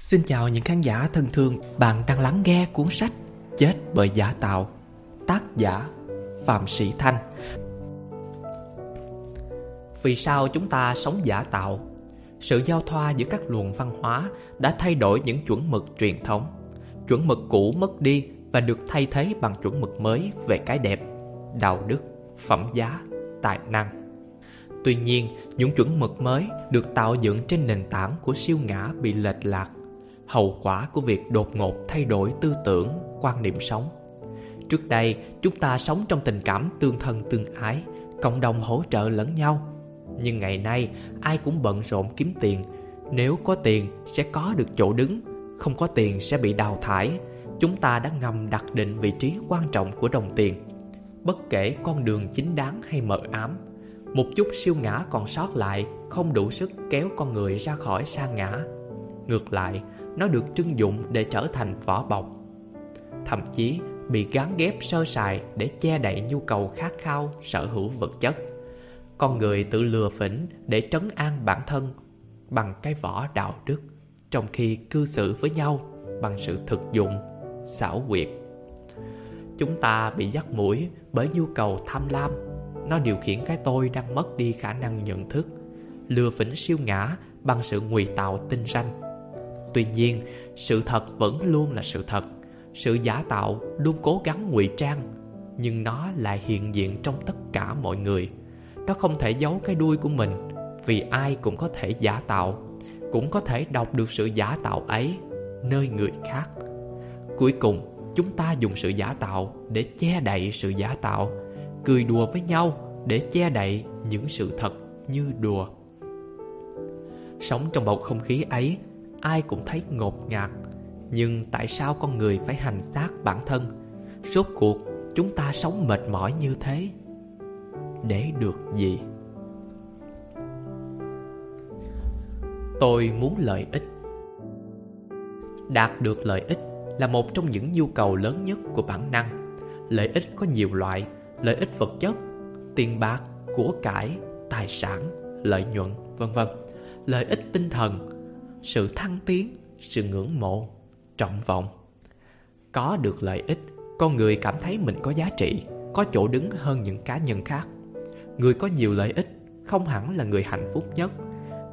Xin chào những khán giả thân thương Bạn đang lắng nghe cuốn sách Chết bởi giả tạo Tác giả Phạm Sĩ Thanh Vì sao chúng ta sống giả tạo? Sự giao thoa giữa các luồng văn hóa đã thay đổi những chuẩn mực truyền thống. Chuẩn mực cũ mất đi và được thay thế bằng chuẩn mực mới về cái đẹp, đạo đức, phẩm giá, tài năng. Tuy nhiên, những chuẩn mực mới được tạo dựng trên nền tảng của siêu ngã bị lệch lạc, hậu quả của việc đột ngột thay đổi tư tưởng, quan niệm sống. Trước đây, chúng ta sống trong tình cảm tương thân tương ái, cộng đồng hỗ trợ lẫn nhau. Nhưng ngày nay, ai cũng bận rộn kiếm tiền. Nếu có tiền sẽ có được chỗ đứng, không có tiền sẽ bị đào thải. Chúng ta đã ngầm đặt định vị trí quan trọng của đồng tiền. Bất kể con đường chính đáng hay mờ ám, một chút siêu ngã còn sót lại không đủ sức kéo con người ra khỏi sa ngã ngược lại nó được trưng dụng để trở thành vỏ bọc. Thậm chí bị gắn ghép sơ sài để che đậy nhu cầu khát khao sở hữu vật chất. Con người tự lừa phỉnh để trấn an bản thân bằng cái vỏ đạo đức, trong khi cư xử với nhau bằng sự thực dụng, xảo quyệt. Chúng ta bị dắt mũi bởi nhu cầu tham lam. Nó điều khiển cái tôi đang mất đi khả năng nhận thức, lừa phỉnh siêu ngã bằng sự ngụy tạo tinh ranh tuy nhiên, sự thật vẫn luôn là sự thật. Sự giả tạo luôn cố gắng ngụy trang, nhưng nó lại hiện diện trong tất cả mọi người. Nó không thể giấu cái đuôi của mình, vì ai cũng có thể giả tạo, cũng có thể đọc được sự giả tạo ấy nơi người khác. Cuối cùng, chúng ta dùng sự giả tạo để che đậy sự giả tạo, cười đùa với nhau để che đậy những sự thật như đùa. Sống trong bầu không khí ấy ai cũng thấy ngột ngạt. Nhưng tại sao con người phải hành xác bản thân? Rốt cuộc, chúng ta sống mệt mỏi như thế. Để được gì? Tôi muốn lợi ích. Đạt được lợi ích là một trong những nhu cầu lớn nhất của bản năng. Lợi ích có nhiều loại, lợi ích vật chất, tiền bạc, của cải, tài sản, lợi nhuận, vân vân. Lợi ích tinh thần sự thăng tiến, sự ngưỡng mộ, trọng vọng. Có được lợi ích, con người cảm thấy mình có giá trị, có chỗ đứng hơn những cá nhân khác. Người có nhiều lợi ích không hẳn là người hạnh phúc nhất,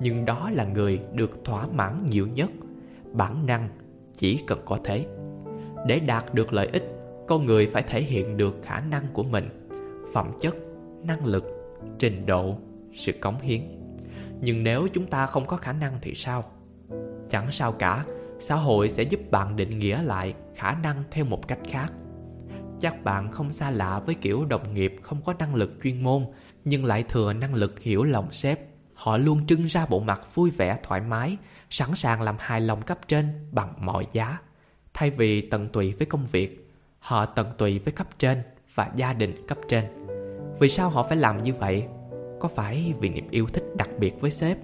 nhưng đó là người được thỏa mãn nhiều nhất. Bản năng chỉ cần có thế. Để đạt được lợi ích, con người phải thể hiện được khả năng của mình, phẩm chất, năng lực, trình độ, sự cống hiến. Nhưng nếu chúng ta không có khả năng thì sao? Chẳng sao cả. Xã hội sẽ giúp bạn định nghĩa lại khả năng theo một cách khác. Chắc bạn không xa lạ với kiểu đồng nghiệp không có năng lực chuyên môn, nhưng lại thừa năng lực hiểu lòng sếp. Họ luôn trưng ra bộ mặt vui vẻ, thoải mái, sẵn sàng làm hài lòng cấp trên bằng mọi giá. Thay vì tận tụy với công việc, họ tận tụy với cấp trên và gia đình cấp trên. Vì sao họ phải làm như vậy? Có phải vì niềm yêu thích đặc biệt với sếp?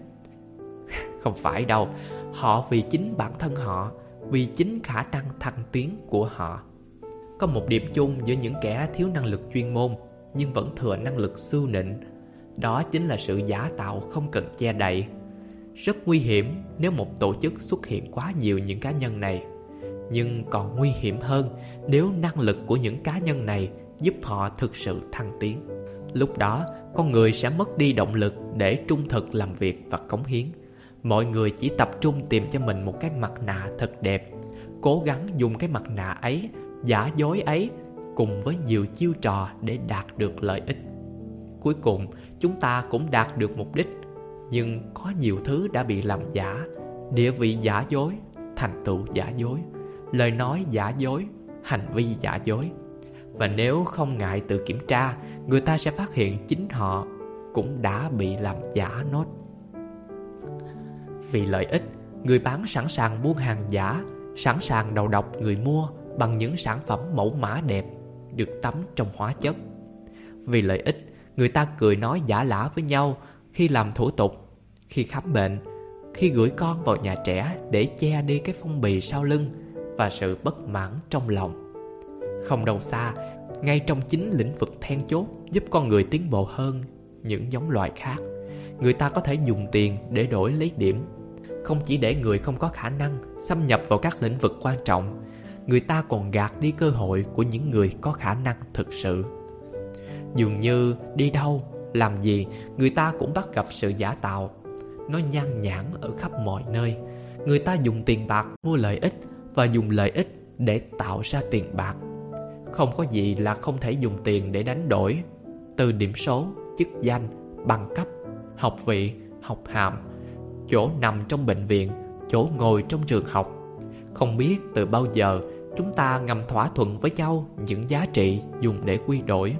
Không phải đâu, họ vì chính bản thân họ, vì chính khả năng thăng tiến của họ. Có một điểm chung giữa những kẻ thiếu năng lực chuyên môn, nhưng vẫn thừa năng lực siêu nịnh. Đó chính là sự giả tạo không cần che đậy. Rất nguy hiểm nếu một tổ chức xuất hiện quá nhiều những cá nhân này. Nhưng còn nguy hiểm hơn nếu năng lực của những cá nhân này giúp họ thực sự thăng tiến. Lúc đó, con người sẽ mất đi động lực để trung thực làm việc và cống hiến mọi người chỉ tập trung tìm cho mình một cái mặt nạ thật đẹp. Cố gắng dùng cái mặt nạ ấy, giả dối ấy, cùng với nhiều chiêu trò để đạt được lợi ích. Cuối cùng, chúng ta cũng đạt được mục đích, nhưng có nhiều thứ đã bị làm giả. Địa vị giả dối, thành tựu giả dối. Lời nói giả dối, hành vi giả dối. Và nếu không ngại tự kiểm tra, người ta sẽ phát hiện chính họ cũng đã bị làm giả nốt vì lợi ích, người bán sẵn sàng buôn hàng giả, sẵn sàng đầu độc người mua bằng những sản phẩm mẫu mã đẹp, được tắm trong hóa chất. Vì lợi ích, người ta cười nói giả lả với nhau khi làm thủ tục, khi khám bệnh, khi gửi con vào nhà trẻ để che đi cái phong bì sau lưng và sự bất mãn trong lòng. Không đâu xa, ngay trong chính lĩnh vực then chốt giúp con người tiến bộ hơn những giống loài khác, người ta có thể dùng tiền để đổi lấy điểm không chỉ để người không có khả năng xâm nhập vào các lĩnh vực quan trọng, người ta còn gạt đi cơ hội của những người có khả năng thực sự. Dường như đi đâu, làm gì, người ta cũng bắt gặp sự giả tạo. Nó nhan nhản ở khắp mọi nơi. Người ta dùng tiền bạc mua lợi ích và dùng lợi ích để tạo ra tiền bạc. Không có gì là không thể dùng tiền để đánh đổi. Từ điểm số, chức danh, bằng cấp, học vị, học hàm chỗ nằm trong bệnh viện, chỗ ngồi trong trường học. Không biết từ bao giờ chúng ta ngầm thỏa thuận với nhau những giá trị dùng để quy đổi.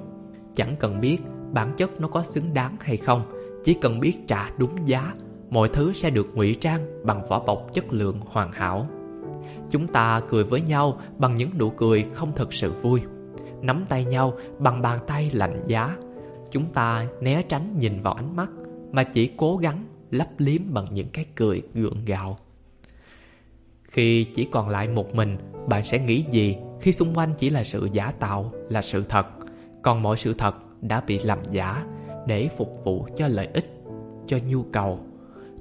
Chẳng cần biết bản chất nó có xứng đáng hay không, chỉ cần biết trả đúng giá, mọi thứ sẽ được ngụy trang bằng vỏ bọc chất lượng hoàn hảo. Chúng ta cười với nhau bằng những nụ cười không thật sự vui. Nắm tay nhau bằng bàn tay lạnh giá. Chúng ta né tránh nhìn vào ánh mắt mà chỉ cố gắng lấp liếm bằng những cái cười gượng gạo khi chỉ còn lại một mình, bạn sẽ nghĩ gì khi xung quanh chỉ là sự giả tạo, là sự thật? Còn mọi sự thật đã bị làm giả để phục vụ cho lợi ích, cho nhu cầu.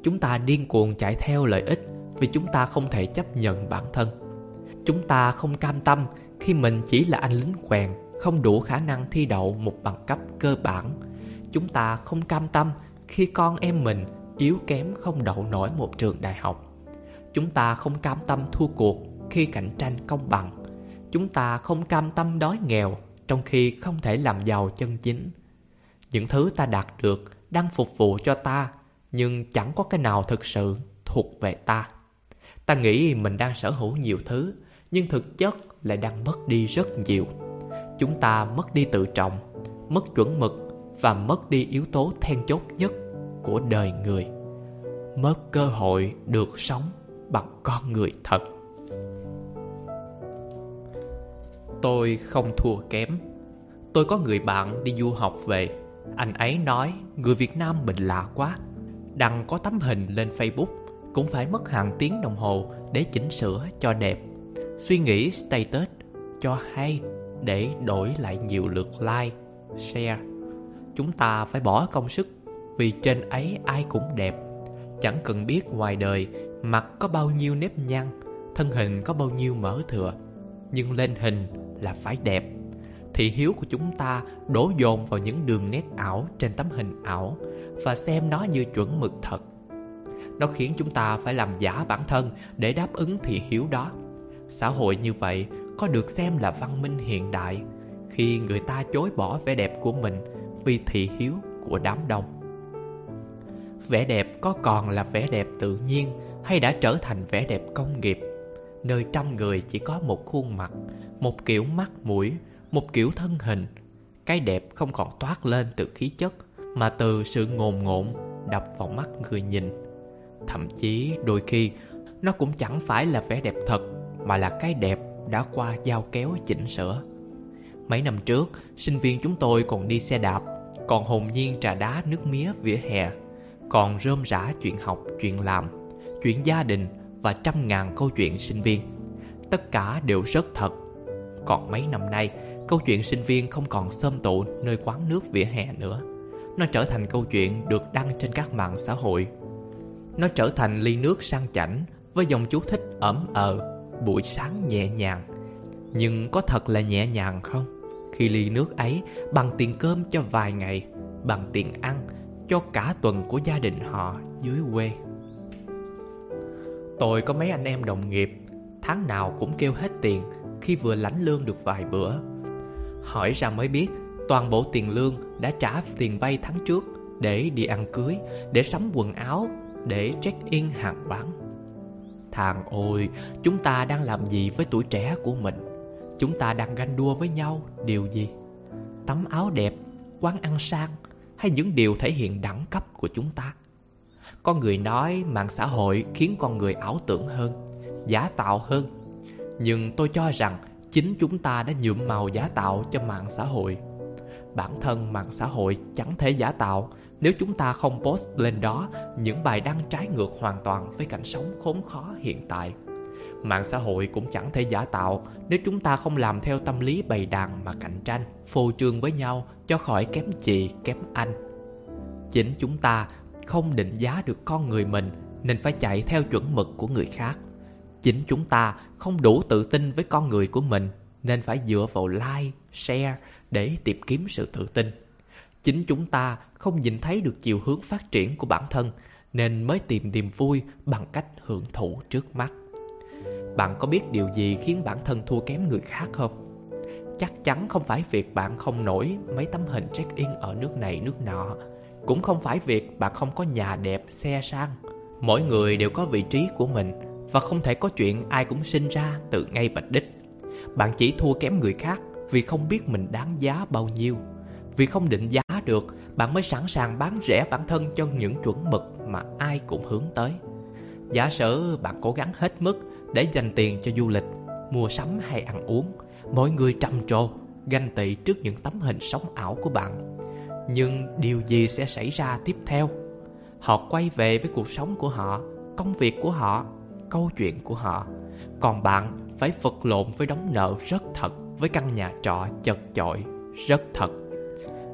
Chúng ta điên cuồng chạy theo lợi ích vì chúng ta không thể chấp nhận bản thân. Chúng ta không cam tâm khi mình chỉ là anh lính quèn không đủ khả năng thi đậu một bằng cấp cơ bản. Chúng ta không cam tâm khi con em mình yếu kém không đậu nổi một trường đại học. Chúng ta không cam tâm thua cuộc khi cạnh tranh công bằng. Chúng ta không cam tâm đói nghèo trong khi không thể làm giàu chân chính. Những thứ ta đạt được đang phục vụ cho ta, nhưng chẳng có cái nào thực sự thuộc về ta. Ta nghĩ mình đang sở hữu nhiều thứ, nhưng thực chất lại đang mất đi rất nhiều. Chúng ta mất đi tự trọng, mất chuẩn mực và mất đi yếu tố then chốt nhất của đời người, mất cơ hội được sống bằng con người thật. Tôi không thua kém. Tôi có người bạn đi du học về. Anh ấy nói, người việt nam mình lạ quá. Đăng có tấm hình lên facebook, cũng phải mất hàng tiếng đồng hồ để chỉnh sửa cho đẹp. Suy nghĩ status cho hay để đổi lại nhiều lượt like, share. Chúng ta phải bỏ công sức vì trên ấy ai cũng đẹp. Chẳng cần biết ngoài đời mặt có bao nhiêu nếp nhăn, thân hình có bao nhiêu mỡ thừa, nhưng lên hình là phải đẹp. Thị hiếu của chúng ta đổ dồn vào những đường nét ảo trên tấm hình ảo và xem nó như chuẩn mực thật. Nó khiến chúng ta phải làm giả bản thân để đáp ứng thị hiếu đó. Xã hội như vậy có được xem là văn minh hiện đại khi người ta chối bỏ vẻ đẹp của mình vì thị hiếu của đám đông vẻ đẹp có còn là vẻ đẹp tự nhiên hay đã trở thành vẻ đẹp công nghiệp? Nơi trăm người chỉ có một khuôn mặt, một kiểu mắt mũi, một kiểu thân hình. Cái đẹp không còn toát lên từ khí chất, mà từ sự ngồn ngộn đập vào mắt người nhìn. Thậm chí đôi khi, nó cũng chẳng phải là vẻ đẹp thật, mà là cái đẹp đã qua dao kéo chỉnh sửa. Mấy năm trước, sinh viên chúng tôi còn đi xe đạp, còn hồn nhiên trà đá nước mía vỉa hè còn rơm rã chuyện học, chuyện làm, chuyện gia đình và trăm ngàn câu chuyện sinh viên. Tất cả đều rất thật. Còn mấy năm nay, câu chuyện sinh viên không còn xâm tụ nơi quán nước vỉa hè nữa. Nó trở thành câu chuyện được đăng trên các mạng xã hội. Nó trở thành ly nước sang chảnh với dòng chú thích ẩm ờ buổi sáng nhẹ nhàng. Nhưng có thật là nhẹ nhàng không? Khi ly nước ấy bằng tiền cơm cho vài ngày, bằng tiền ăn cho cả tuần của gia đình họ dưới quê. Tôi có mấy anh em đồng nghiệp, tháng nào cũng kêu hết tiền khi vừa lãnh lương được vài bữa. Hỏi ra mới biết, toàn bộ tiền lương đã trả tiền vay tháng trước để đi ăn cưới, để sắm quần áo, để check in hàng quán. Thằng, ôi, chúng ta đang làm gì với tuổi trẻ của mình? Chúng ta đang ganh đua với nhau, điều gì? Tấm áo đẹp, quán ăn sang hay những điều thể hiện đẳng cấp của chúng ta? Có người nói mạng xã hội khiến con người ảo tưởng hơn, giả tạo hơn. Nhưng tôi cho rằng chính chúng ta đã nhuộm màu giả tạo cho mạng xã hội. Bản thân mạng xã hội chẳng thể giả tạo nếu chúng ta không post lên đó những bài đăng trái ngược hoàn toàn với cảnh sống khốn khó hiện tại mạng xã hội cũng chẳng thể giả tạo nếu chúng ta không làm theo tâm lý bày đàn mà cạnh tranh phô trương với nhau cho khỏi kém chị kém anh chính chúng ta không định giá được con người mình nên phải chạy theo chuẩn mực của người khác. Chính chúng ta không đủ tự tin với con người của mình nên phải dựa vào like, share để tìm kiếm sự tự tin. Chính chúng ta không nhìn thấy được chiều hướng phát triển của bản thân nên mới tìm niềm vui bằng cách hưởng thụ trước mắt. Bạn có biết điều gì khiến bản thân thua kém người khác không? Chắc chắn không phải việc bạn không nổi mấy tấm hình check-in ở nước này nước nọ. Cũng không phải việc bạn không có nhà đẹp, xe sang. Mỗi người đều có vị trí của mình Và không thể có chuyện ai cũng sinh ra từ ngay bạch đích. Bạn chỉ thua kém người khác vì không biết mình đáng giá bao nhiêu. Vì không định giá được Bạn mới sẵn sàng bán rẻ bản thân cho những chuẩn mực mà ai cũng hướng tới. Giả sử bạn cố gắng hết mức để dành tiền cho du lịch Mua sắm hay ăn uống. Mọi người trầm trồ, ganh tị trước những tấm hình sống ảo của bạn. Nhưng điều gì sẽ xảy ra tiếp theo? Họ quay về với cuộc sống của họ, công việc của họ, câu chuyện của họ. Còn bạn phải vật lộn với đống nợ rất thật Với căn nhà trọ chật chội, rất thật.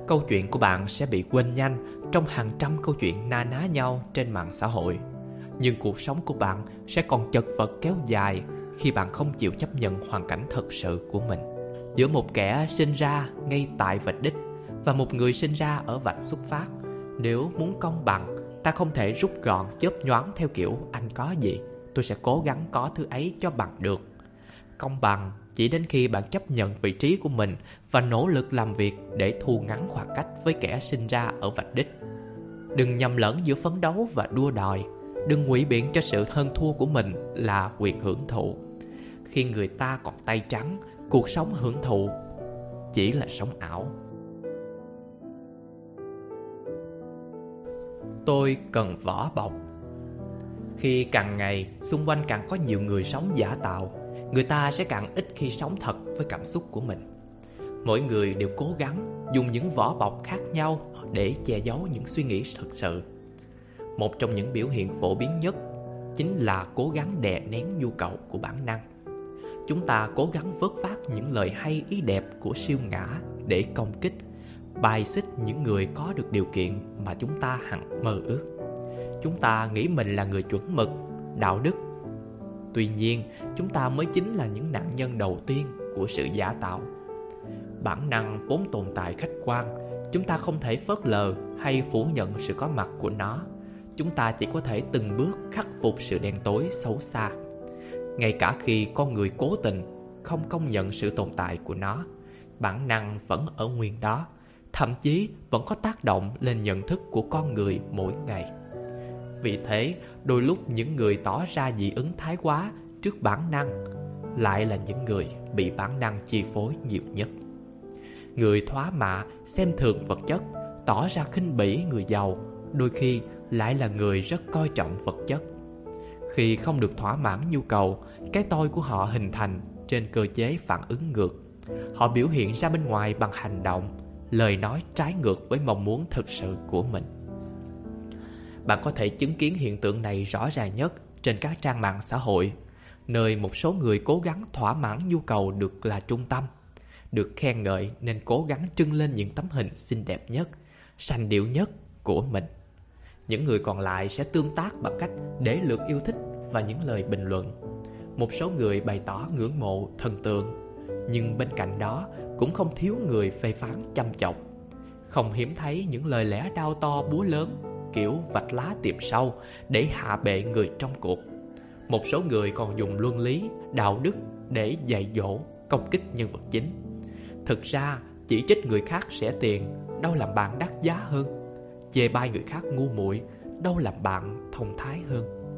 Câu chuyện của bạn sẽ bị quên nhanh trong hàng trăm câu chuyện na ná nhau trên mạng xã hội. Nhưng cuộc sống của bạn sẽ còn chật vật kéo dài khi bạn không chịu chấp nhận hoàn cảnh thật sự của mình. Giữa một kẻ sinh ra ngay tại vạch đích và một người sinh ra ở vạch xuất phát, nếu muốn công bằng, ta không thể rút gọn, chớp nhoáng theo kiểu anh có gì? Tôi sẽ cố gắng có thứ ấy cho bằng được. Công bằng chỉ đến khi bạn chấp nhận vị trí của mình và nỗ lực làm việc để thu ngắn khoảng cách với kẻ sinh ra ở vạch đích. Đừng nhầm lẫn giữa phấn đấu và đua đòi đừng ngụy biện cho sự hơn thua của mình là quyền hưởng thụ. Khi người ta còn tay trắng, cuộc sống hưởng thụ chỉ là sống ảo. Tôi cần vỏ bọc. Khi càng ngày, xung quanh càng có nhiều người sống giả tạo, người ta sẽ càng ít khi sống thật với cảm xúc của mình. Mỗi người đều cố gắng dùng những vỏ bọc khác nhau để che giấu những suy nghĩ thực sự một trong những biểu hiện phổ biến nhất chính là cố gắng đè nén nhu cầu của bản năng. Chúng ta cố gắng vớt phát những lời hay ý đẹp của siêu ngã để công kích, bài xích những người có được điều kiện mà chúng ta hằng mơ ước. Chúng ta nghĩ mình là người chuẩn mực, đạo đức. Tuy nhiên, chúng ta mới chính là những nạn nhân đầu tiên của sự giả tạo. Bản năng vốn tồn tại khách quan, chúng ta không thể phớt lờ hay phủ nhận sự có mặt của nó chúng ta chỉ có thể từng bước khắc phục sự đen tối xấu xa. Ngay cả khi con người cố tình không công nhận sự tồn tại của nó, bản năng vẫn ở nguyên đó, thậm chí vẫn có tác động lên nhận thức của con người mỗi ngày. Vì thế, đôi lúc những người tỏ ra dị ứng thái quá trước bản năng lại là những người bị bản năng chi phối nhiều nhất. Người thoá mạ xem thường vật chất, tỏ ra khinh bỉ người giàu, đôi khi lại là người rất coi trọng vật chất. Khi không được thỏa mãn nhu cầu, cái tôi của họ hình thành trên cơ chế phản ứng ngược. Họ biểu hiện ra bên ngoài bằng hành động, lời nói trái ngược với mong muốn thực sự của mình. Bạn có thể chứng kiến hiện tượng này rõ ràng nhất trên các trang mạng xã hội, nơi một số người cố gắng thỏa mãn nhu cầu được là trung tâm, được khen ngợi nên cố gắng trưng lên những tấm hình xinh đẹp nhất, sành điệu nhất của mình những người còn lại sẽ tương tác bằng cách để lượt yêu thích và những lời bình luận. Một số người bày tỏ ngưỡng mộ, thần tượng, nhưng bên cạnh đó cũng không thiếu người phê phán chăm chọc. Không hiếm thấy những lời lẽ đau to búa lớn, kiểu vạch lá tiệm sâu để hạ bệ người trong cuộc. Một số người còn dùng luân lý, đạo đức để dạy dỗ, công kích nhân vật chính. Thực ra, chỉ trích người khác sẽ tiền, đâu làm bạn đắt giá hơn chê bai người khác ngu muội đâu làm bạn thông thái hơn.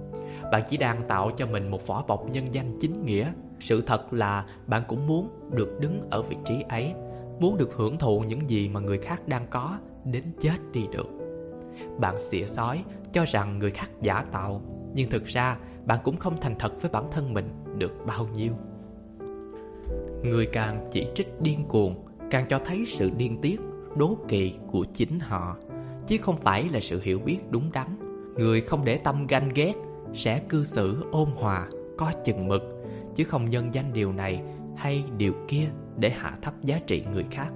Bạn chỉ đang tạo cho mình một vỏ bọc nhân danh chính nghĩa. Sự thật là bạn cũng muốn được đứng ở vị trí ấy, muốn được hưởng thụ những gì mà người khác đang có đến chết đi được. Bạn xỉa sói, cho rằng người khác giả tạo, nhưng thực ra bạn cũng không thành thật với bản thân mình được bao nhiêu. Người càng chỉ trích điên cuồng, càng cho thấy sự điên tiết, đố kỵ của chính họ chứ không phải là sự hiểu biết đúng đắn. Người không để tâm ganh ghét sẽ cư xử ôn hòa, có chừng mực. Chứ không nhân danh điều này hay điều kia để hạ thấp giá trị người khác.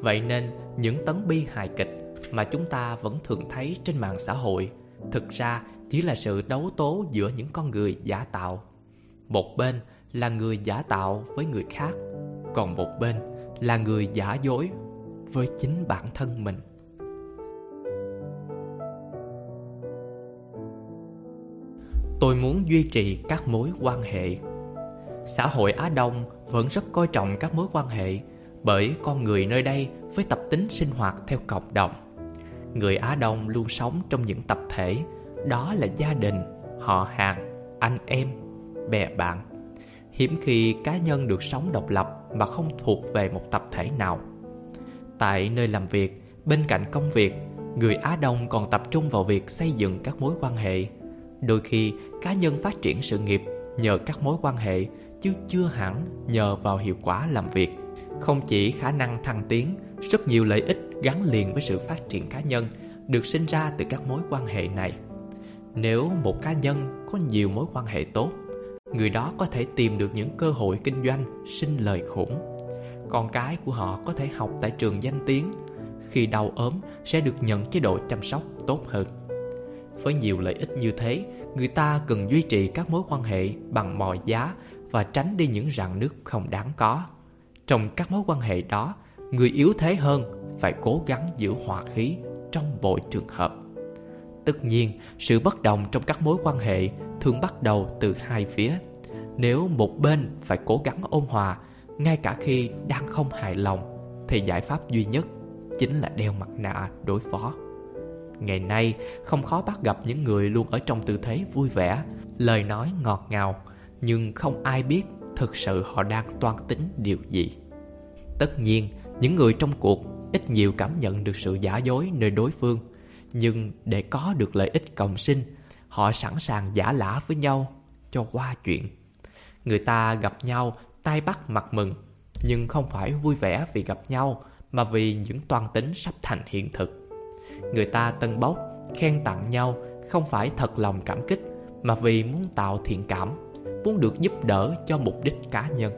Vậy nên, những tấn bi hài kịch mà chúng ta vẫn thường thấy trên mạng xã hội thực ra chỉ là sự đấu tố giữa những con người giả tạo. Một bên là người giả tạo với người khác, còn một bên là người giả dối với chính bản thân mình. Tôi muốn duy trì các mối quan hệ. Xã hội á đông vẫn rất coi trọng các mối quan hệ bởi con người nơi đây với tập tính sinh hoạt theo cộng đồng. Người á đông luôn sống trong những tập thể, đó là gia đình, họ hàng, anh em, bè bạn. Hiếm khi cá nhân được sống độc lập mà không thuộc về một tập thể nào. Tại nơi làm việc, bên cạnh công việc, người á đông còn tập trung vào việc xây dựng các mối quan hệ đôi khi, cá nhân phát triển sự nghiệp nhờ các mối quan hệ, chứ chưa hẳn nhờ vào hiệu quả làm việc. Không chỉ khả năng thăng tiến, rất nhiều lợi ích gắn liền với sự phát triển cá nhân được sinh ra từ các mối quan hệ này. Nếu một cá nhân có nhiều mối quan hệ tốt, người đó có thể tìm được những cơ hội kinh doanh, sinh lời khủng. Con cái của họ có thể học tại trường danh tiếng, khi đau ốm sẽ được nhận chế độ chăm sóc tốt hơn với nhiều lợi ích như thế, người ta cần duy trì các mối quan hệ bằng mọi giá và tránh đi những rạn nứt không đáng có. Trong các mối quan hệ đó, người yếu thế hơn phải cố gắng giữ hòa khí trong mọi trường hợp. Tất nhiên, sự bất đồng trong các mối quan hệ thường bắt đầu từ hai phía. Nếu một bên phải cố gắng ôn hòa, ngay cả khi đang không hài lòng, thì giải pháp duy nhất chính là đeo mặt nạ đối phó ngày nay, không khó bắt gặp những người luôn ở trong tư thế vui vẻ, lời nói ngọt ngào, nhưng không ai biết thực sự họ đang toan tính điều gì. Tất nhiên, những người trong cuộc ít nhiều cảm nhận được sự giả dối nơi đối phương, nhưng để có được lợi ích cộng sinh, họ sẵn sàng giả lả với nhau cho qua chuyện. Người ta gặp nhau, tay bắt mặt mừng, nhưng không phải vui vẻ vì gặp nhau, mà vì những toan tính sắp thành hiện thực người ta tân bốc, khen tặng nhau, không phải thật lòng cảm kích, mà vì muốn tạo thiện cảm, muốn được giúp đỡ cho mục đích cá nhân.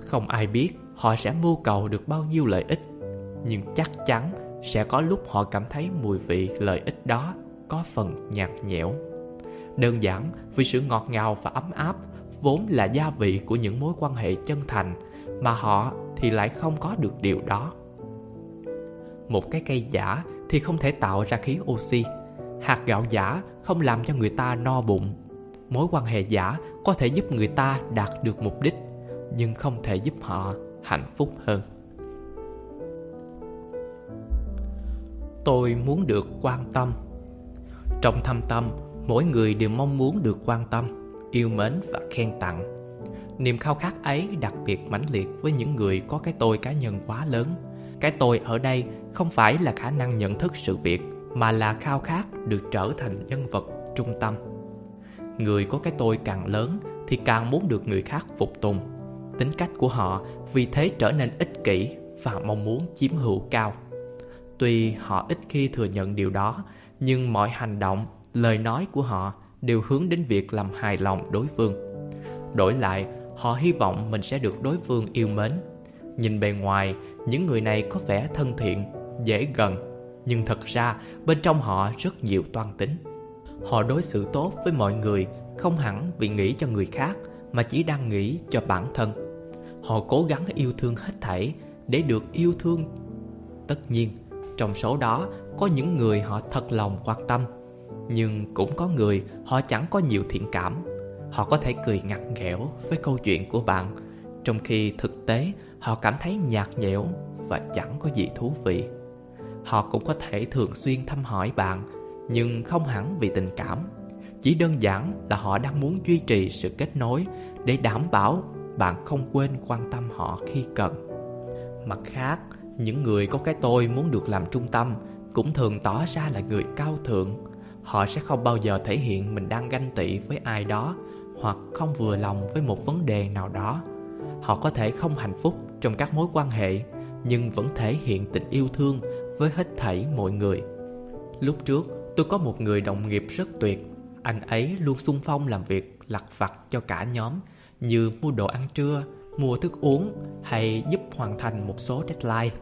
Không ai biết họ sẽ mưu cầu được bao nhiêu lợi ích, nhưng chắc chắn sẽ có lúc họ cảm thấy mùi vị lợi ích đó có phần nhạt nhẽo. Đơn giản vì sự ngọt ngào và ấm áp vốn là gia vị của những mối quan hệ chân thành, mà họ thì lại không có được điều đó. Một cái cây giả thì không thể tạo ra khí oxy. Hạt gạo giả không làm cho người ta no bụng. Mối quan hệ giả có thể giúp người ta đạt được mục đích, nhưng không thể giúp họ hạnh phúc hơn. Tôi muốn được quan tâm. Trong thâm tâm, mỗi người đều mong muốn được quan tâm, yêu mến và khen tặng. Niềm khao khát ấy đặc biệt mãnh liệt với những người có cái tôi cá nhân quá lớn cái tôi ở đây không phải là khả năng nhận thức sự việc, mà là khao khát được trở thành nhân vật trung tâm. Người có cái tôi càng lớn thì càng muốn được người khác phục tùng. Tính cách của họ vì thế trở nên ích kỷ và mong muốn chiếm hữu cao. Tuy họ ít khi thừa nhận điều đó, nhưng mọi hành động, lời nói của họ đều hướng đến việc làm hài lòng đối phương. Đổi lại, họ hy vọng mình sẽ được đối phương yêu mến nhìn bề ngoài, những người này có vẻ thân thiện, dễ gần. Nhưng thật ra, bên trong họ rất nhiều toan tính. Họ đối xử tốt với mọi người, không hẳn vì nghĩ cho người khác, mà chỉ đang nghĩ cho bản thân. Họ cố gắng yêu thương hết thảy để được yêu thương. Tất nhiên, trong số đó có những người họ thật lòng quan tâm. Nhưng cũng có người họ chẳng có nhiều thiện cảm. Họ có thể cười ngặt nghẽo với câu chuyện của bạn, trong khi thực tế họ cảm thấy nhạt nhẽo và chẳng có gì thú vị. Họ cũng có thể thường xuyên thăm hỏi bạn, nhưng không hẳn vì tình cảm. Chỉ đơn giản là họ đang muốn duy trì sự kết nối để đảm bảo bạn không quên quan tâm họ khi cần. Mặt khác, những người có cái tôi muốn được làm trung tâm cũng thường tỏ ra là người cao thượng. Họ sẽ không bao giờ thể hiện mình đang ganh tị với ai đó hoặc không vừa lòng với một vấn đề nào đó. Họ có thể không hạnh phúc trong các mối quan hệ, nhưng vẫn thể hiện tình yêu thương với hết thảy mọi người. Lúc trước, tôi có một người đồng nghiệp rất tuyệt. Anh ấy luôn sung phong làm việc lặt vặt cho cả nhóm, như mua đồ ăn trưa, mua thức uống hay giúp hoàn thành một số deadline.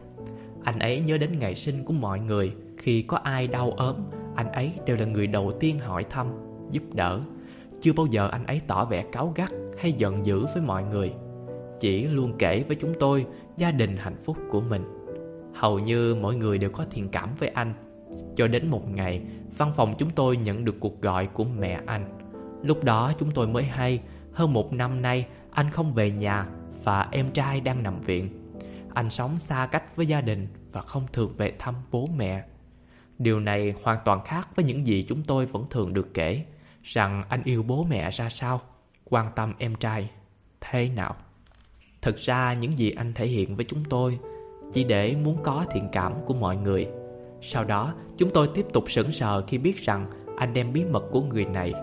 Anh ấy nhớ đến ngày sinh của mọi người. Khi có ai đau ốm, anh ấy đều là người đầu tiên hỏi thăm, giúp đỡ. Chưa bao giờ anh ấy tỏ vẻ cáu gắt hay giận dữ với mọi người chỉ luôn kể với chúng tôi gia đình hạnh phúc của mình. Hầu như mọi người đều có thiện cảm với anh. Cho đến một ngày, văn phòng chúng tôi nhận được cuộc gọi của mẹ anh. Lúc đó chúng tôi mới hay, hơn một năm nay, anh không về nhà và em trai đang nằm viện. Anh sống xa cách với gia đình và không thường về thăm bố mẹ. Điều này hoàn toàn khác với những gì chúng tôi vẫn thường được kể, rằng anh yêu bố mẹ ra sao, quan tâm em trai thế nào thực ra những gì anh thể hiện với chúng tôi chỉ để muốn có thiện cảm của mọi người. Sau đó, chúng tôi tiếp tục sững sờ khi biết rằng anh đem bí mật của người này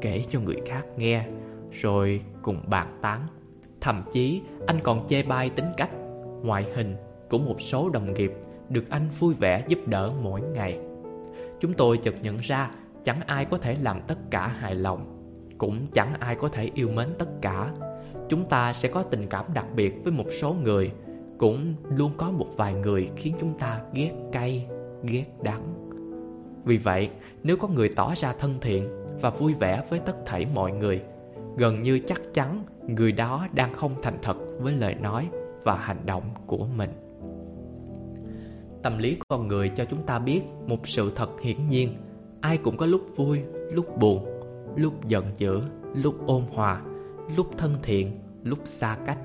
kể cho người khác nghe, rồi cùng bàn tán. Thậm chí, anh còn chê bai tính cách, ngoại hình của một số đồng nghiệp được anh vui vẻ giúp đỡ mỗi ngày. Chúng tôi chợt nhận ra chẳng ai có thể làm tất cả hài lòng, cũng chẳng ai có thể yêu mến tất cả chúng ta sẽ có tình cảm đặc biệt với một số người, cũng luôn có một vài người khiến chúng ta ghét cay, ghét đắng. Vì vậy, nếu có người tỏ ra thân thiện và vui vẻ với tất thảy mọi người, gần như chắc chắn người đó đang không thành thật với lời nói và hành động của mình. Tâm lý con người cho chúng ta biết một sự thật hiển nhiên. Ai cũng có lúc vui, lúc buồn, lúc giận dữ, lúc ôn hòa lúc thân thiện, lúc xa cách.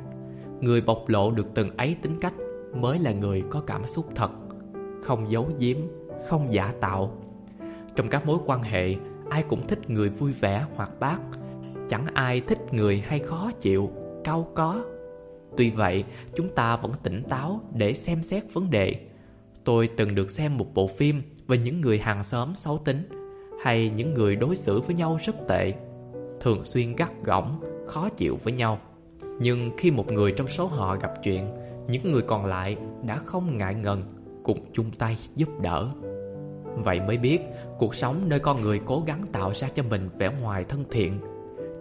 Người bộc lộ được từng ấy tính cách mới là người có cảm xúc thật, không giấu giếm, không giả tạo. Trong các mối quan hệ, ai cũng thích người vui vẻ hoạt bát. Chẳng ai thích người hay khó chịu cau có. Tuy vậy, chúng ta vẫn tỉnh táo để xem xét vấn đề. Tôi từng được xem một bộ phim về những người hàng xóm xấu tính, hay những người đối xử với nhau rất tệ, thường xuyên gắt gỏng khó chịu với nhau. Nhưng khi một người trong số họ gặp chuyện, những người còn lại đã không ngại ngần, cùng chung tay giúp đỡ. Vậy mới biết cuộc sống nơi con người cố gắng tạo ra cho mình vẻ ngoài thân thiện.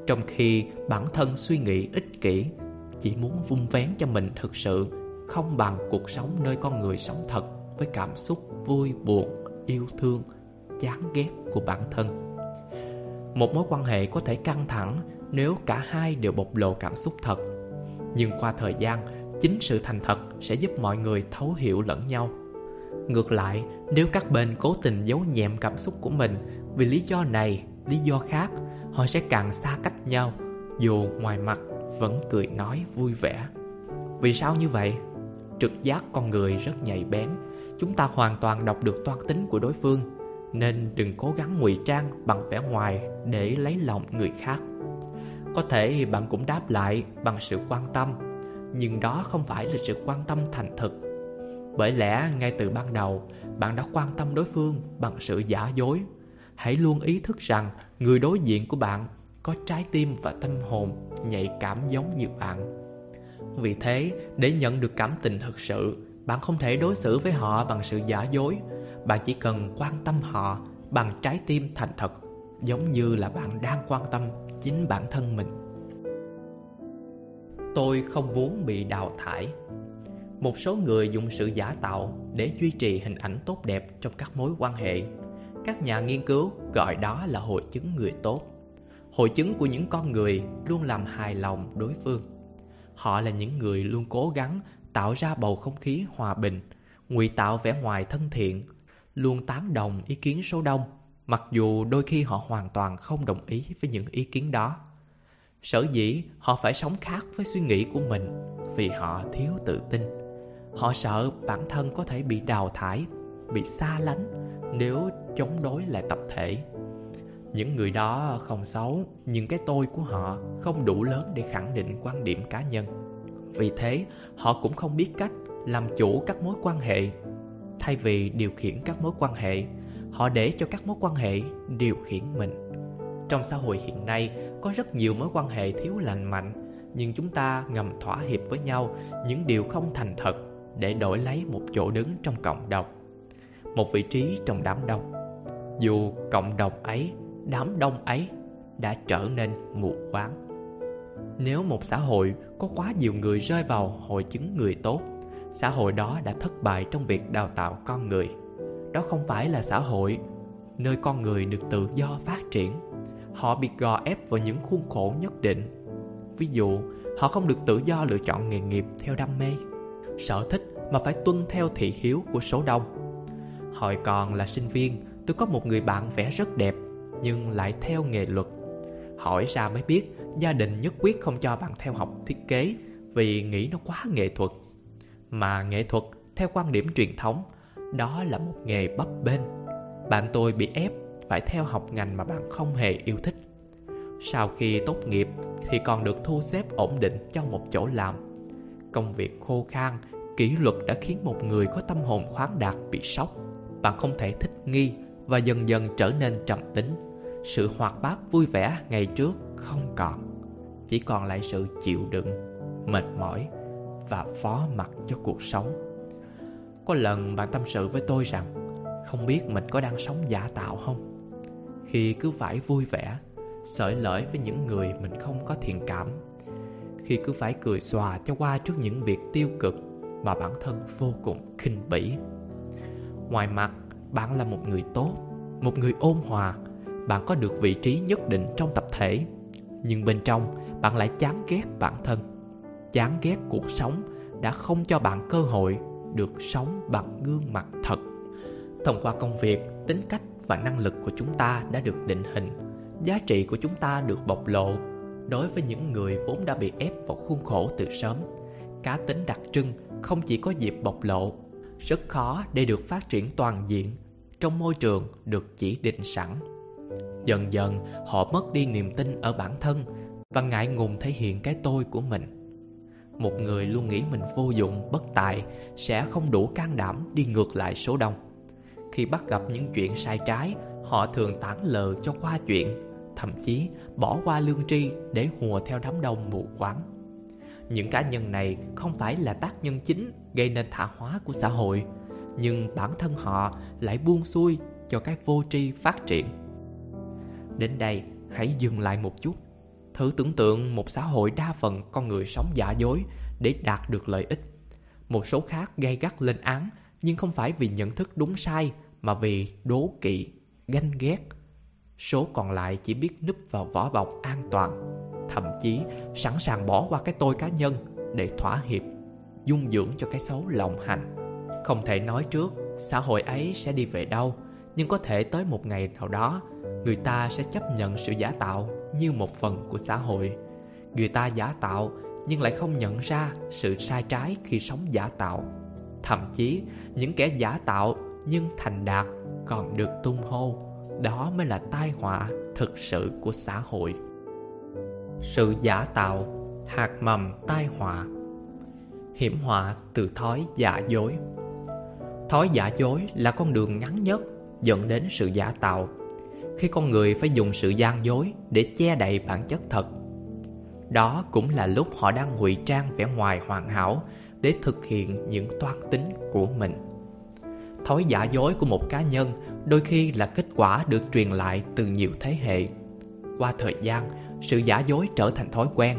Trong khi bản thân suy nghĩ ích kỷ, chỉ muốn vung vén cho mình thực sự, không bằng cuộc sống nơi con người sống thật với cảm xúc vui buồn, yêu thương, chán ghét của bản thân. Một mối quan hệ có thể căng thẳng nếu cả hai đều bộc lộ cảm xúc thật. Nhưng qua thời gian, chính sự thành thật sẽ giúp mọi người thấu hiểu lẫn nhau. Ngược lại, nếu các bên cố tình giấu nhẹm cảm xúc của mình vì lý do này, lý do khác, họ sẽ càng xa cách nhau, dù ngoài mặt vẫn cười nói vui vẻ. Vì sao như vậy? Trực giác con người rất nhạy bén, chúng ta hoàn toàn đọc được toan tính của đối phương, nên đừng cố gắng ngụy trang bằng vẻ ngoài để lấy lòng người khác có thể bạn cũng đáp lại bằng sự quan tâm, nhưng đó không phải là sự quan tâm thành thực. Bởi lẽ ngay từ ban đầu, bạn đã quan tâm đối phương bằng sự giả dối. Hãy luôn ý thức rằng người đối diện của bạn có trái tim và tâm hồn nhạy cảm giống như bạn. Vì thế, để nhận được cảm tình thực sự, bạn không thể đối xử với họ bằng sự giả dối. Bạn chỉ cần quan tâm họ bằng trái tim thành thật giống như là bạn đang quan tâm chính bản thân mình. Tôi không muốn bị đào thải. Một số người dùng sự giả tạo để duy trì hình ảnh tốt đẹp trong các mối quan hệ. Các nhà nghiên cứu gọi đó là hội chứng người tốt. Hội chứng của những con người luôn làm hài lòng đối phương. Họ là những người luôn cố gắng tạo ra bầu không khí hòa bình, ngụy tạo vẻ ngoài thân thiện, luôn tán đồng ý kiến số đông mặc dù đôi khi họ hoàn toàn không đồng ý với những ý kiến đó, sở dĩ họ phải sống khác với suy nghĩ của mình vì họ thiếu tự tin. Họ sợ bản thân có thể bị đào thải, bị xa lánh nếu chống đối lại tập thể. Những người đó không xấu, nhưng cái tôi của họ không đủ lớn để khẳng định quan điểm cá nhân. Vì thế, họ cũng không biết cách làm chủ các mối quan hệ thay vì điều khiển các mối quan hệ họ để cho các mối quan hệ điều khiển mình. Trong xã hội hiện nay, có rất nhiều mối quan hệ thiếu lành mạnh, nhưng chúng ta ngầm thỏa hiệp với nhau những điều không thành thật để đổi lấy một chỗ đứng trong cộng đồng, một vị trí trong đám đông. Dù cộng đồng ấy, đám đông ấy đã trở nên mù quáng. Nếu một xã hội có quá nhiều người rơi vào hội chứng người tốt, xã hội đó đã thất bại trong việc đào tạo con người đó không phải là xã hội. Nơi con người được tự do phát triển, họ bị gò ép vào những khuôn khổ nhất định. Ví dụ, họ không được tự do lựa chọn nghề nghiệp theo đam mê, sở thích mà phải tuân theo thị hiếu của số đông. Hồi còn là sinh viên, tôi có một người bạn vẽ rất đẹp, nhưng lại theo nghề luật. Hỏi ra mới biết, gia đình nhất quyết không cho bạn theo học thiết kế vì nghĩ nó quá nghệ thuật. Mà nghệ thuật, theo quan điểm truyền thống đó là một nghề bấp bênh. Bạn tôi bị ép phải theo học ngành mà bạn không hề yêu thích. Sau khi tốt nghiệp thì còn được thu xếp ổn định cho một chỗ làm. Công việc khô khan, kỷ luật đã khiến một người có tâm hồn khoáng đạt bị sốc. Bạn không thể thích nghi và dần dần trở nên trầm tính. Sự hoạt bát vui vẻ ngày trước không còn. Chỉ còn lại sự chịu đựng, mệt mỏi và phó mặc cho cuộc sống có lần bạn tâm sự với tôi rằng, không biết mình có đang sống giả tạo không? Khi cứ phải vui vẻ sởi lợi với những người mình không có thiện cảm. Khi cứ phải cười xòa cho qua trước những việc tiêu cực mà bản thân vô cùng khinh bỉ. Ngoài mặt, bạn là một người tốt, một người ôn hòa. Bạn có được vị trí nhất định trong tập thể. Nhưng bên trong, bạn lại chán ghét bản thân. Chán ghét cuộc sống đã không cho bạn cơ hội được sống bằng gương mặt thật. Thông qua công việc, tính cách và năng lực của chúng ta đã được định hình, giá trị của chúng ta được bộc lộ. Đối với những người vốn đã bị ép vào khuôn khổ từ sớm, cá tính đặc trưng không chỉ có dịp bộc lộ, rất khó để được phát triển toàn diện, trong môi trường được chỉ định sẵn. Dần dần, họ mất đi niềm tin ở bản thân và ngại ngùng thể hiện cái tôi của mình một người luôn nghĩ mình vô dụng, bất tài, sẽ không đủ can đảm đi ngược lại số đông. Khi bắt gặp những chuyện sai trái, họ thường tản lờ cho qua chuyện, thậm chí bỏ qua lương tri để hùa theo đám đông mù quáng. Những cá nhân này không phải là tác nhân chính gây nên thả hóa của xã hội, nhưng bản thân họ lại buông xuôi cho cái vô tri phát triển. Đến đây, hãy dừng lại một chút thử tưởng tượng một xã hội đa phần con người sống giả dối để đạt được lợi ích. Một số khác gay gắt lên án, nhưng không phải vì nhận thức đúng sai, mà vì đố kỵ, ganh ghét. Số còn lại chỉ biết núp vào vỏ bọc an toàn, thậm chí sẵn sàng bỏ qua cái tôi cá nhân để thỏa hiệp, dung dưỡng cho cái xấu lòng hành. Không thể nói trước, xã hội ấy sẽ đi về đâu, nhưng có thể tới một ngày nào đó, người ta sẽ chấp nhận sự giả tạo như một phần của xã hội. Người ta giả tạo nhưng lại không nhận ra sự sai trái khi sống giả tạo. Thậm chí, những kẻ giả tạo nhưng thành đạt còn được tung hô. Đó mới là tai họa thực sự của xã hội. Sự giả tạo, hạt mầm tai họa. Hiểm họa từ thói giả dối. Thói giả dối là con đường ngắn nhất dẫn đến sự giả tạo khi con người phải dùng sự gian dối để che đậy bản chất thật. Đó cũng là lúc họ đang ngụy trang vẻ ngoài hoàn hảo để thực hiện những toan tính của mình. Thói giả dối của một cá nhân đôi khi là kết quả được truyền lại từ nhiều thế hệ. Qua thời gian, sự giả dối trở thành thói quen,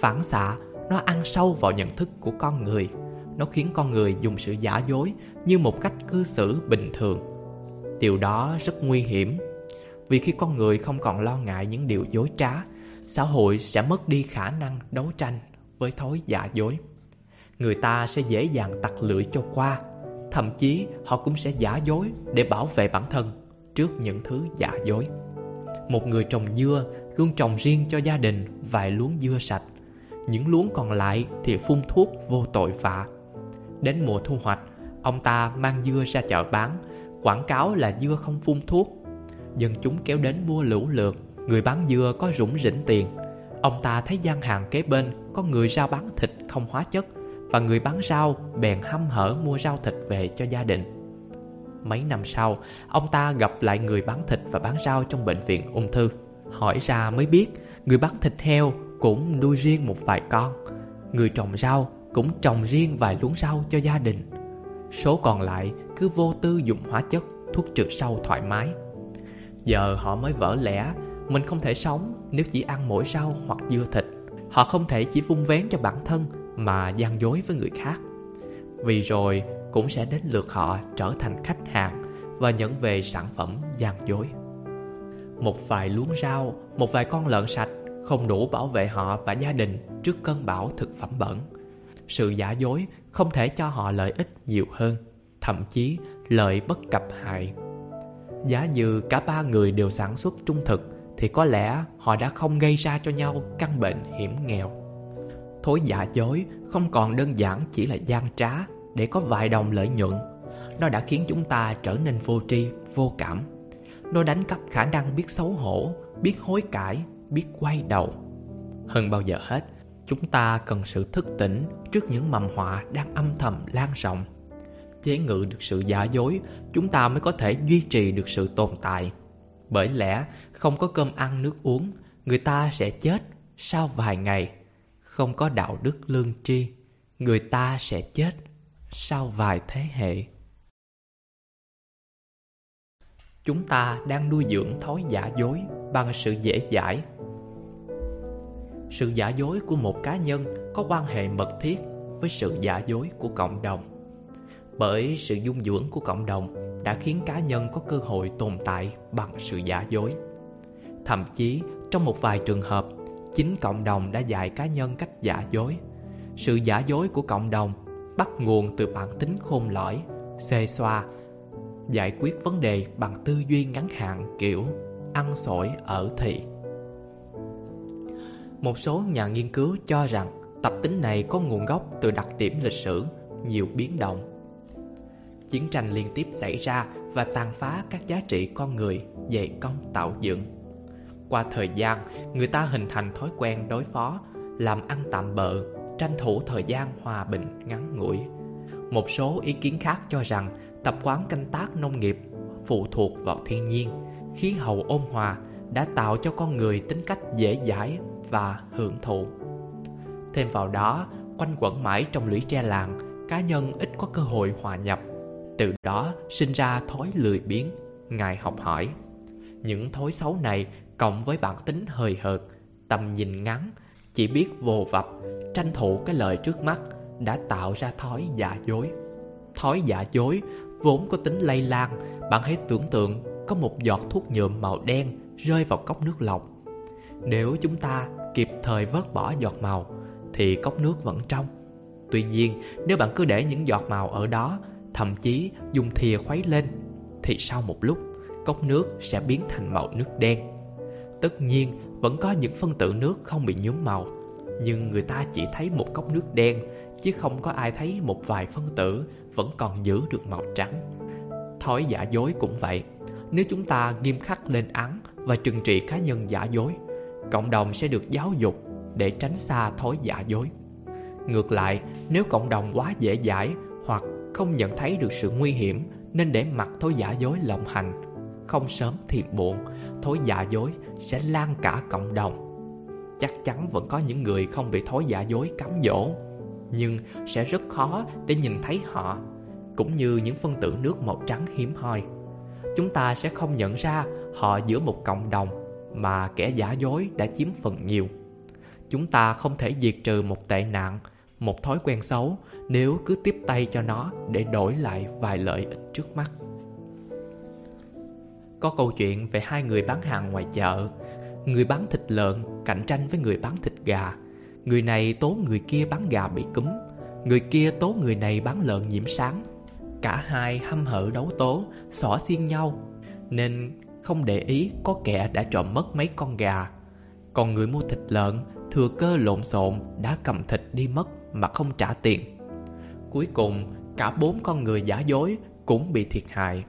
phản xạ, nó ăn sâu vào nhận thức của con người. Nó khiến con người dùng sự giả dối như một cách cư xử bình thường. Điều đó rất nguy hiểm vì khi con người không còn lo ngại những điều dối trá, xã hội sẽ mất đi khả năng đấu tranh với thói giả dối. Người ta sẽ dễ dàng tặc lưỡi cho qua, thậm chí họ cũng sẽ giả dối để bảo vệ bản thân trước những thứ giả dối. Một người trồng dưa luôn trồng riêng cho gia đình vài luống dưa sạch. Những luống còn lại thì phun thuốc vô tội vạ. Đến mùa thu hoạch, ông ta mang dưa ra chợ bán, quảng cáo là dưa không phun thuốc dân chúng kéo đến mua lũ lượt. Người bán dưa có rủng rỉnh tiền. Ông ta thấy gian hàng kế bên có người rau bán thịt không hóa chất và người bán rau bèn hăm hở mua rau thịt về cho gia đình. Mấy năm sau, ông ta gặp lại người bán thịt và bán rau trong bệnh viện ung thư. Hỏi ra mới biết, người bán thịt heo cũng nuôi riêng một vài con. Người trồng rau cũng trồng riêng vài luống rau cho gia đình. Số còn lại cứ vô tư dùng hóa chất, thuốc trừ sâu thoải mái giờ họ mới vỡ lẽ mình không thể sống nếu chỉ ăn mỗi rau hoặc dưa thịt họ không thể chỉ vung vén cho bản thân mà gian dối với người khác vì rồi cũng sẽ đến lượt họ trở thành khách hàng và nhận về sản phẩm gian dối. Một vài luống rau, một vài con lợn sạch không đủ bảo vệ họ và gia đình trước cơn bão thực phẩm bẩn. Sự giả dối không thể cho họ lợi ích nhiều hơn, thậm chí lợi bất cập hại. Giá như cả ba người đều sản xuất trung thực thì có lẽ họ đã không gây ra cho nhau căn bệnh hiểm nghèo. Thối giả dối không còn đơn giản chỉ là gian trá để có vài đồng lợi nhuận. Nó đã khiến chúng ta trở nên vô tri, vô cảm. Nó đánh cắp khả năng biết xấu hổ, biết hối cải, biết quay đầu. Hơn bao giờ hết, chúng ta cần sự thức tỉnh trước những mầm họa đang âm thầm lan rộng. Chế ngự được sự giả dối, chúng ta mới có thể duy trì được sự tồn tại. Bởi lẽ không có cơm ăn nước uống, người ta sẽ chết sau vài ngày. Không có đạo đức lương tri, người ta sẽ chết sau vài thế hệ. Chúng ta đang nuôi dưỡng thói giả dối bằng sự dễ dãi. Sự giả dối của một cá nhân có quan hệ mật thiết với sự giả dối của cộng đồng. Bởi sự dung dưỡng của cộng đồng đã khiến cá nhân có cơ hội tồn tại bằng sự giả dối. Thậm chí, trong một vài trường hợp, chính cộng đồng đã dạy cá nhân cách giả dối. Sự giả dối của cộng đồng bắt nguồn từ bản tính khôn lõi, xê xoa, giải quyết vấn đề bằng tư duy ngắn hạn kiểu ăn sổi ở thị. Một số nhà nghiên cứu cho rằng tập tính này có nguồn gốc từ đặc điểm lịch sử, nhiều biến động. Chiến tranh liên tiếp xảy ra và tàn phá các giá trị con người về công tạo dựng. Qua thời gian, người ta hình thành thói quen đối phó, làm ăn tạm bợ, tranh thủ thời gian hòa bình ngắn ngủi. Một số ý kiến khác cho rằng tập quán canh tác nông nghiệp phụ thuộc vào thiên nhiên, khí hậu ôn hòa đã tạo cho con người tính cách dễ dãi và hưởng thụ. Thêm vào đó, quanh quẩn mãi trong lũy tre làng, cá nhân ít có cơ hội hòa nhập. Từ đó sinh ra thói lười biếng, ngài học hỏi. Những thói xấu này cộng với bản tính hời hợt, tầm nhìn ngắn, chỉ biết vồ vập, tranh thủ cái lời trước mắt đã tạo ra thói giả dối. Thói giả dối vốn có tính lây lan, bạn hãy tưởng tượng có một giọt thuốc nhuộm màu đen rơi vào cốc nước lọc. Nếu chúng ta kịp thời vớt bỏ giọt màu thì cốc nước vẫn trong. Tuy nhiên, nếu bạn cứ để những giọt màu ở đó, thậm chí dùng thìa khuấy lên, thì sau một lúc, cốc nước sẽ biến thành màu nước đen. Tất nhiên, vẫn có những phân tử nước không bị nhuốm màu, nhưng người ta chỉ thấy một cốc nước đen, chứ không có ai thấy một vài phân tử vẫn còn giữ được màu trắng. Thói giả dối cũng vậy. Nếu chúng ta nghiêm khắc lên án và trừng trị cá nhân giả dối, cộng đồng sẽ được giáo dục để tránh xa thói giả dối. Ngược lại, nếu cộng đồng quá dễ dãi không nhận thấy được sự nguy hiểm nên để mặc thối giả dối lộng hành, không sớm thì muộn, thối giả dối sẽ lan cả cộng đồng. Chắc chắn vẫn có những người không bị thối giả dối cám dỗ, nhưng sẽ rất khó để nhìn thấy họ, cũng như những phân tử nước màu trắng hiếm hoi. Chúng ta sẽ không nhận ra họ giữa một cộng đồng mà kẻ giả dối đã chiếm phần nhiều chúng ta không thể diệt trừ một tệ nạn một thói quen xấu nếu cứ tiếp tay cho nó để đổi lại vài lợi ích trước mắt. Có câu chuyện về hai người bán hàng ngoài chợ. Người bán thịt lợn cạnh tranh với người bán thịt gà. Người này tố người kia bán gà bị cúm. Người kia tố người này bán lợn nhiễm sáng cả hai hăm hở đấu tố, xỏ xiên nhau. Nên không để ý có kẻ đã trộm mất mấy con gà. Còn người mua thịt lợn thừa cơ lộn xộn đã cầm thịt đi mất mà không trả tiền. Cuối cùng, cả bốn con người giả dối cũng bị thiệt hại.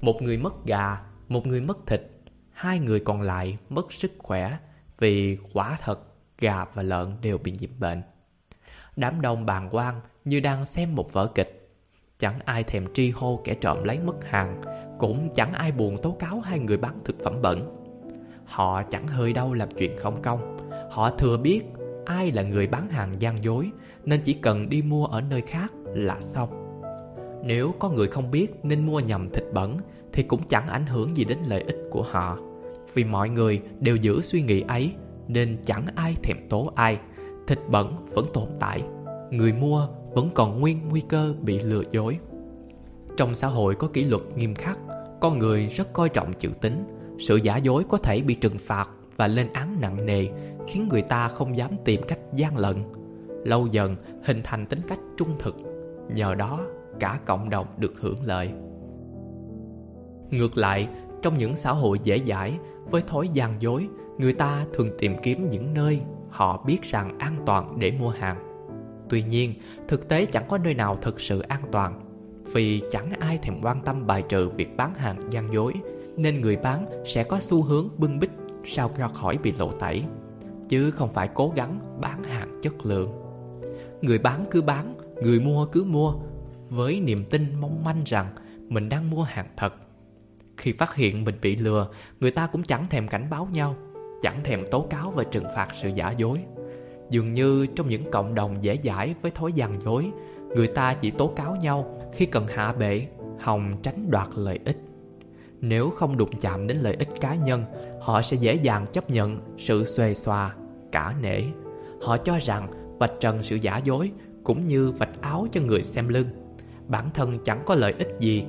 Một người mất gà, một người mất thịt, hai người còn lại mất sức khỏe vì quả thật gà và lợn đều bị nhiễm bệnh. Đám đông bàng quan như đang xem một vở kịch. Chẳng ai thèm tri hô kẻ trộm lấy mất hàng, cũng chẳng ai buồn tố cáo hai người bán thực phẩm bẩn. Họ chẳng hơi đâu làm chuyện không công. Họ thừa biết ai là người bán hàng gian dối nên chỉ cần đi mua ở nơi khác là xong. Nếu có người không biết nên mua nhầm thịt bẩn Thì cũng chẳng ảnh hưởng gì đến lợi ích của họ. Vì mọi người đều giữ suy nghĩ ấy, Nên chẳng ai thèm tố ai. Thịt bẩn vẫn tồn tại, Người mua vẫn còn nguyên nguy cơ bị lừa dối. Trong xã hội có kỷ luật nghiêm khắc con người rất coi trọng chữ tín sự giả dối có thể bị trừng phạt và lên án nặng nề, khiến người ta không dám tìm cách gian lận lâu dần hình thành tính cách trung thực. Nhờ đó, cả cộng đồng được hưởng lợi. Ngược lại, trong những xã hội dễ dãi, với thói gian dối, người ta thường tìm kiếm những nơi họ biết rằng an toàn để mua hàng. Tuy nhiên, thực tế chẳng có nơi nào thực sự an toàn. Vì chẳng ai thèm quan tâm bài trừ việc bán hàng gian dối, nên người bán sẽ có xu hướng bưng bít, sao ra khỏi bị lộ tẩy. Chứ không phải cố gắng bán hàng chất lượng người bán cứ bán, người mua cứ mua. Với niềm tin mong manh rằng mình đang mua hàng thật. Khi phát hiện mình bị lừa, người ta cũng chẳng thèm cảnh báo nhau, chẳng thèm tố cáo và trừng phạt sự giả dối. Dường như trong những cộng đồng dễ dãi với thói gian dối, người ta chỉ tố cáo nhau khi cần hạ bệ, hòng tránh đoạt lợi ích. Nếu không đụng chạm đến lợi ích cá nhân, họ sẽ dễ dàng chấp nhận sự xuề xòa, cả nể. Họ cho rằng vạch trần sự giả dối cũng như vạch áo cho người xem lưng. Bản thân chẳng có lợi ích gì,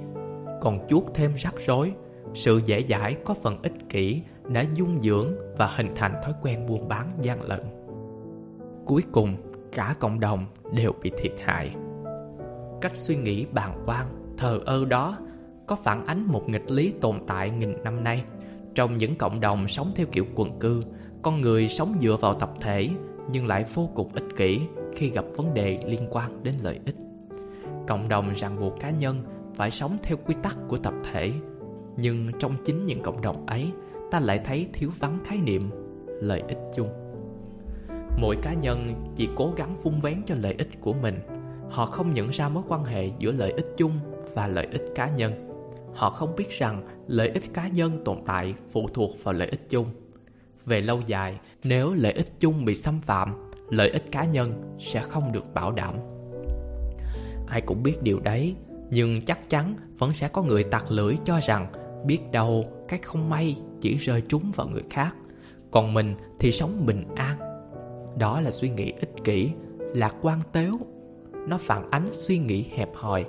còn chuốt thêm rắc rối. Sự dễ dãi có phần ích kỷ đã dung dưỡng và hình thành thói quen buôn bán gian lận. Cuối cùng, cả cộng đồng đều bị thiệt hại. Cách suy nghĩ bàng quan, thờ ơ đó có phản ánh một nghịch lý tồn tại nghìn năm nay. Trong những cộng đồng sống theo kiểu quần cư, con người sống dựa vào tập thể nhưng lại vô cùng ích kỷ khi gặp vấn đề liên quan đến lợi ích. Cộng đồng ràng buộc cá nhân phải sống theo quy tắc của tập thể, nhưng trong chính những cộng đồng ấy, ta lại thấy thiếu vắng khái niệm lợi ích chung. Mỗi cá nhân chỉ cố gắng vung vén cho lợi ích của mình. Họ không nhận ra mối quan hệ giữa lợi ích chung và lợi ích cá nhân. Họ không biết rằng lợi ích cá nhân tồn tại phụ thuộc vào lợi ích chung về lâu dài, nếu lợi ích chung bị xâm phạm, lợi ích cá nhân sẽ không được bảo đảm. Ai cũng biết điều đấy, nhưng chắc chắn vẫn sẽ có người tặc lưỡi cho rằng biết đâu cái không may chỉ rơi trúng vào người khác, còn mình thì sống bình an. Đó là suy nghĩ ích kỷ, lạc quan tếu. Nó phản ánh suy nghĩ hẹp hòi,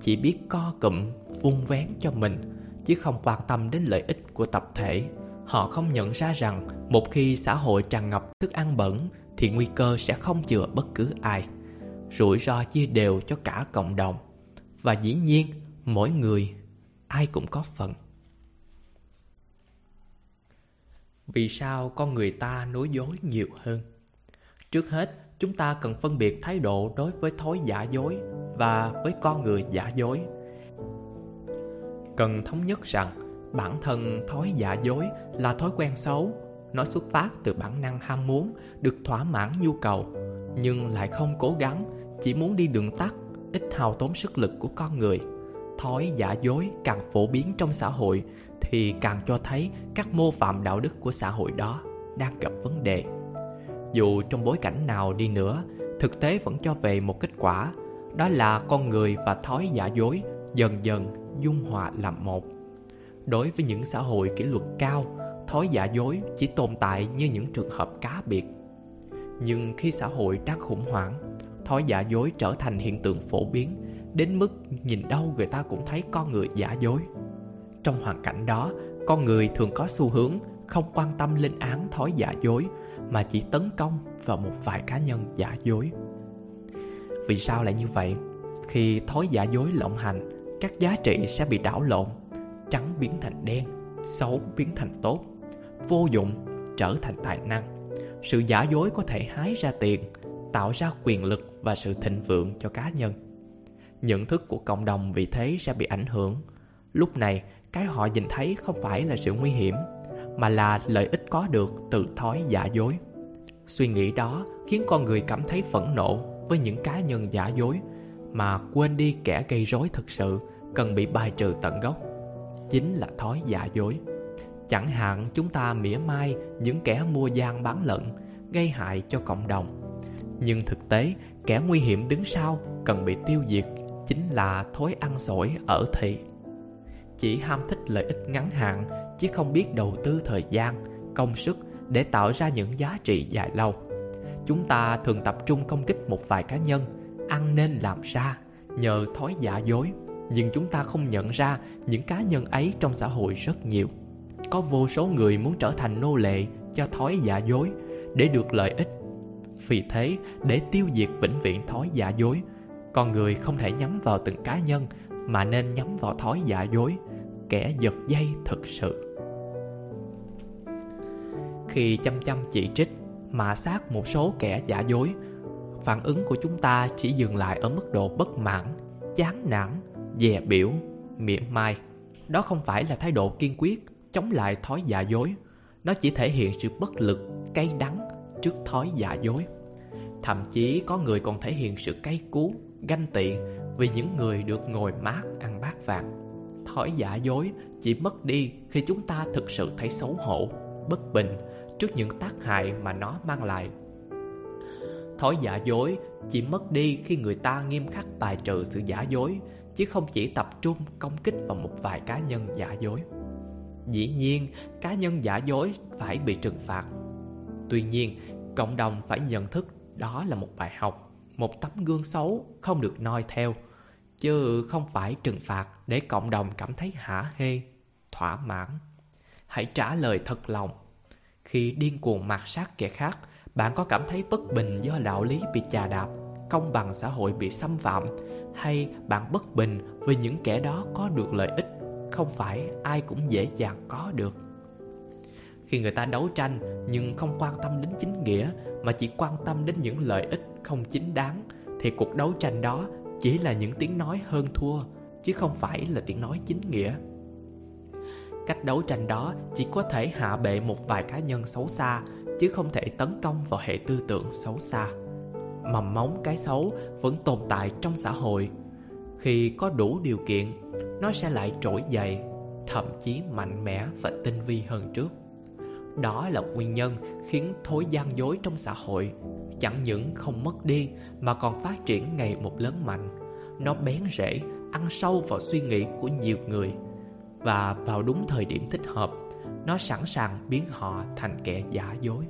chỉ biết co cụm vung vén cho mình, chứ không quan tâm đến lợi ích của tập thể. Họ không nhận ra rằng một khi xã hội tràn ngập thức ăn bẩn, thì nguy cơ sẽ không chừa bất cứ ai. Rủi ro chia đều cho cả cộng đồng. Và dĩ nhiên, mỗi người, ai cũng có phần. Vì sao con người ta nói dối nhiều hơn? Trước hết, chúng ta cần phân biệt thái độ đối với thói giả dối và với con người giả dối. Cần thống nhất rằng bản thân thói giả dối là thói quen xấu nó xuất phát từ bản năng ham muốn, được thỏa mãn nhu cầu, nhưng lại không cố gắng, chỉ muốn đi đường tắt, ít hao tốn sức lực của con người. Thói giả dối càng phổ biến trong xã hội thì càng cho thấy các mô phạm đạo đức của xã hội đó đang gặp vấn đề. Dù trong bối cảnh nào đi nữa, thực tế vẫn cho về một kết quả, đó là con người và thói giả dối dần dần dung hòa làm một. Đối với những xã hội kỷ luật cao thói giả dối chỉ tồn tại như những trường hợp cá biệt. Nhưng khi xã hội đang khủng hoảng, thói giả dối trở thành hiện tượng phổ biến, đến mức nhìn đâu người ta cũng thấy con người giả dối. Trong hoàn cảnh đó, con người thường có xu hướng không quan tâm lên án thói giả dối, mà chỉ tấn công vào một vài cá nhân giả dối. Vì sao lại như vậy? Khi thói giả dối lộng hành, các giá trị sẽ bị đảo lộn, trắng biến thành đen, xấu biến thành tốt vô dụng trở thành tài năng. Sự giả dối có thể hái ra tiền, tạo ra quyền lực và sự thịnh vượng cho cá nhân. Nhận thức của cộng đồng vì thế sẽ bị ảnh hưởng. Lúc này, cái họ nhìn thấy không phải là sự nguy hiểm, mà là lợi ích có được từ thói giả dối. Suy nghĩ đó khiến con người cảm thấy phẫn nộ với những cá nhân giả dối, mà quên đi kẻ gây rối thực sự cần bị bài trừ tận gốc. Chính là thói giả dối chẳng hạn chúng ta mỉa mai những kẻ mua gian bán lận, gây hại cho cộng đồng. Nhưng thực tế, kẻ nguy hiểm đứng sau cần bị tiêu diệt, chính là thói ăn sổi ở thị. Chỉ ham thích lợi ích ngắn hạn, chứ không biết đầu tư thời gian, công sức để tạo ra những giá trị dài lâu. Chúng ta thường tập trung công kích một vài cá nhân, ăn nên làm ra, nhờ thói giả dối. Nhưng chúng ta không nhận ra những cá nhân ấy trong xã hội rất nhiều. Có vô số người muốn trở thành nô lệ cho thói giả dối Để được lợi ích. Vì thế, để tiêu diệt vĩnh viễn thói giả dối Con người không thể nhắm vào từng cá nhân Mà nên nhắm vào thói giả dối Kẻ giật dây thực sự. Khi chăm chăm chỉ trích Mà sát một số kẻ giả dối phản ứng của chúng ta chỉ dừng lại ở mức độ bất mãn chán nản dè biểu miệng mai. Đó không phải là thái độ kiên quyết chống lại thói giả dối. Nó chỉ thể hiện sự bất lực, cay đắng trước thói giả dối. Thậm chí có người còn thể hiện sự cay cú, ganh tị vì những người được ngồi mát ăn bát vàng. Thói giả dối chỉ mất đi khi chúng ta thực sự thấy xấu hổ, bất bình trước những tác hại mà nó mang lại. Thói giả dối chỉ mất đi khi người ta nghiêm khắc bài trừ sự giả dối, Chứ không chỉ tập trung công kích vào một vài cá nhân giả dối. Dĩ nhiên, cá nhân giả dối phải bị trừng phạt. Tuy nhiên, cộng đồng phải nhận thức đó là một bài học Một tấm gương xấu không được noi theo Chứ không phải trừng phạt để cộng đồng cảm thấy hả hê, thỏa mãn. Hãy trả lời thật lòng. Khi điên cuồng mạt sát kẻ khác bạn có cảm thấy bất bình do đạo lý bị chà đạp công bằng xã hội bị xâm phạm hay bạn bất bình vì những kẻ đó có được lợi ích? Không phải ai cũng dễ dàng có được. Khi người ta đấu tranh nhưng không quan tâm đến chính nghĩa, mà chỉ quan tâm đến những lợi ích không chính đáng, thì cuộc đấu tranh đó chỉ là những tiếng nói hơn thua, chứ không phải là tiếng nói chính nghĩa. Cách đấu tranh đó chỉ có thể hạ bệ một vài cá nhân xấu xa, chứ không thể tấn công vào hệ tư tưởng xấu xa. Mầm móng cái xấu vẫn tồn tại trong xã hội khi có đủ điều kiện, nó sẽ lại trỗi dậy, thậm chí mạnh mẽ và tinh vi hơn trước. Đó là nguyên nhân khiến thối gian dối trong xã hội. Chẳng những không mất đi mà còn phát triển ngày một lớn mạnh. Nó bén rễ, ăn sâu vào suy nghĩ của nhiều người. Và vào đúng thời điểm thích hợp, nó sẵn sàng biến họ thành kẻ giả dối.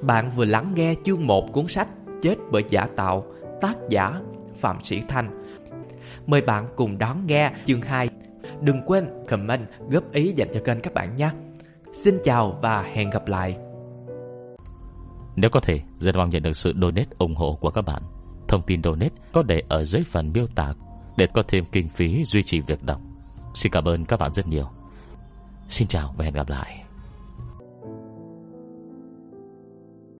Bạn vừa lắng nghe chương 1 cuốn sách Chết bởi giả tạo, Tác giả Phạm Sĩ Thanh. Mời bạn cùng đón nghe chương 2 Đừng quên comment góp ý dành cho kênh các bạn nhé. Xin chào và hẹn gặp lại. Nếu có thể, rất mong nhận được sự donate ủng hộ của các bạn. Thông tin donate có để ở dưới phần miêu tả Để có thêm kinh phí duy trì việc đọc. Xin cảm ơn các bạn rất nhiều. Xin chào và hẹn gặp lại.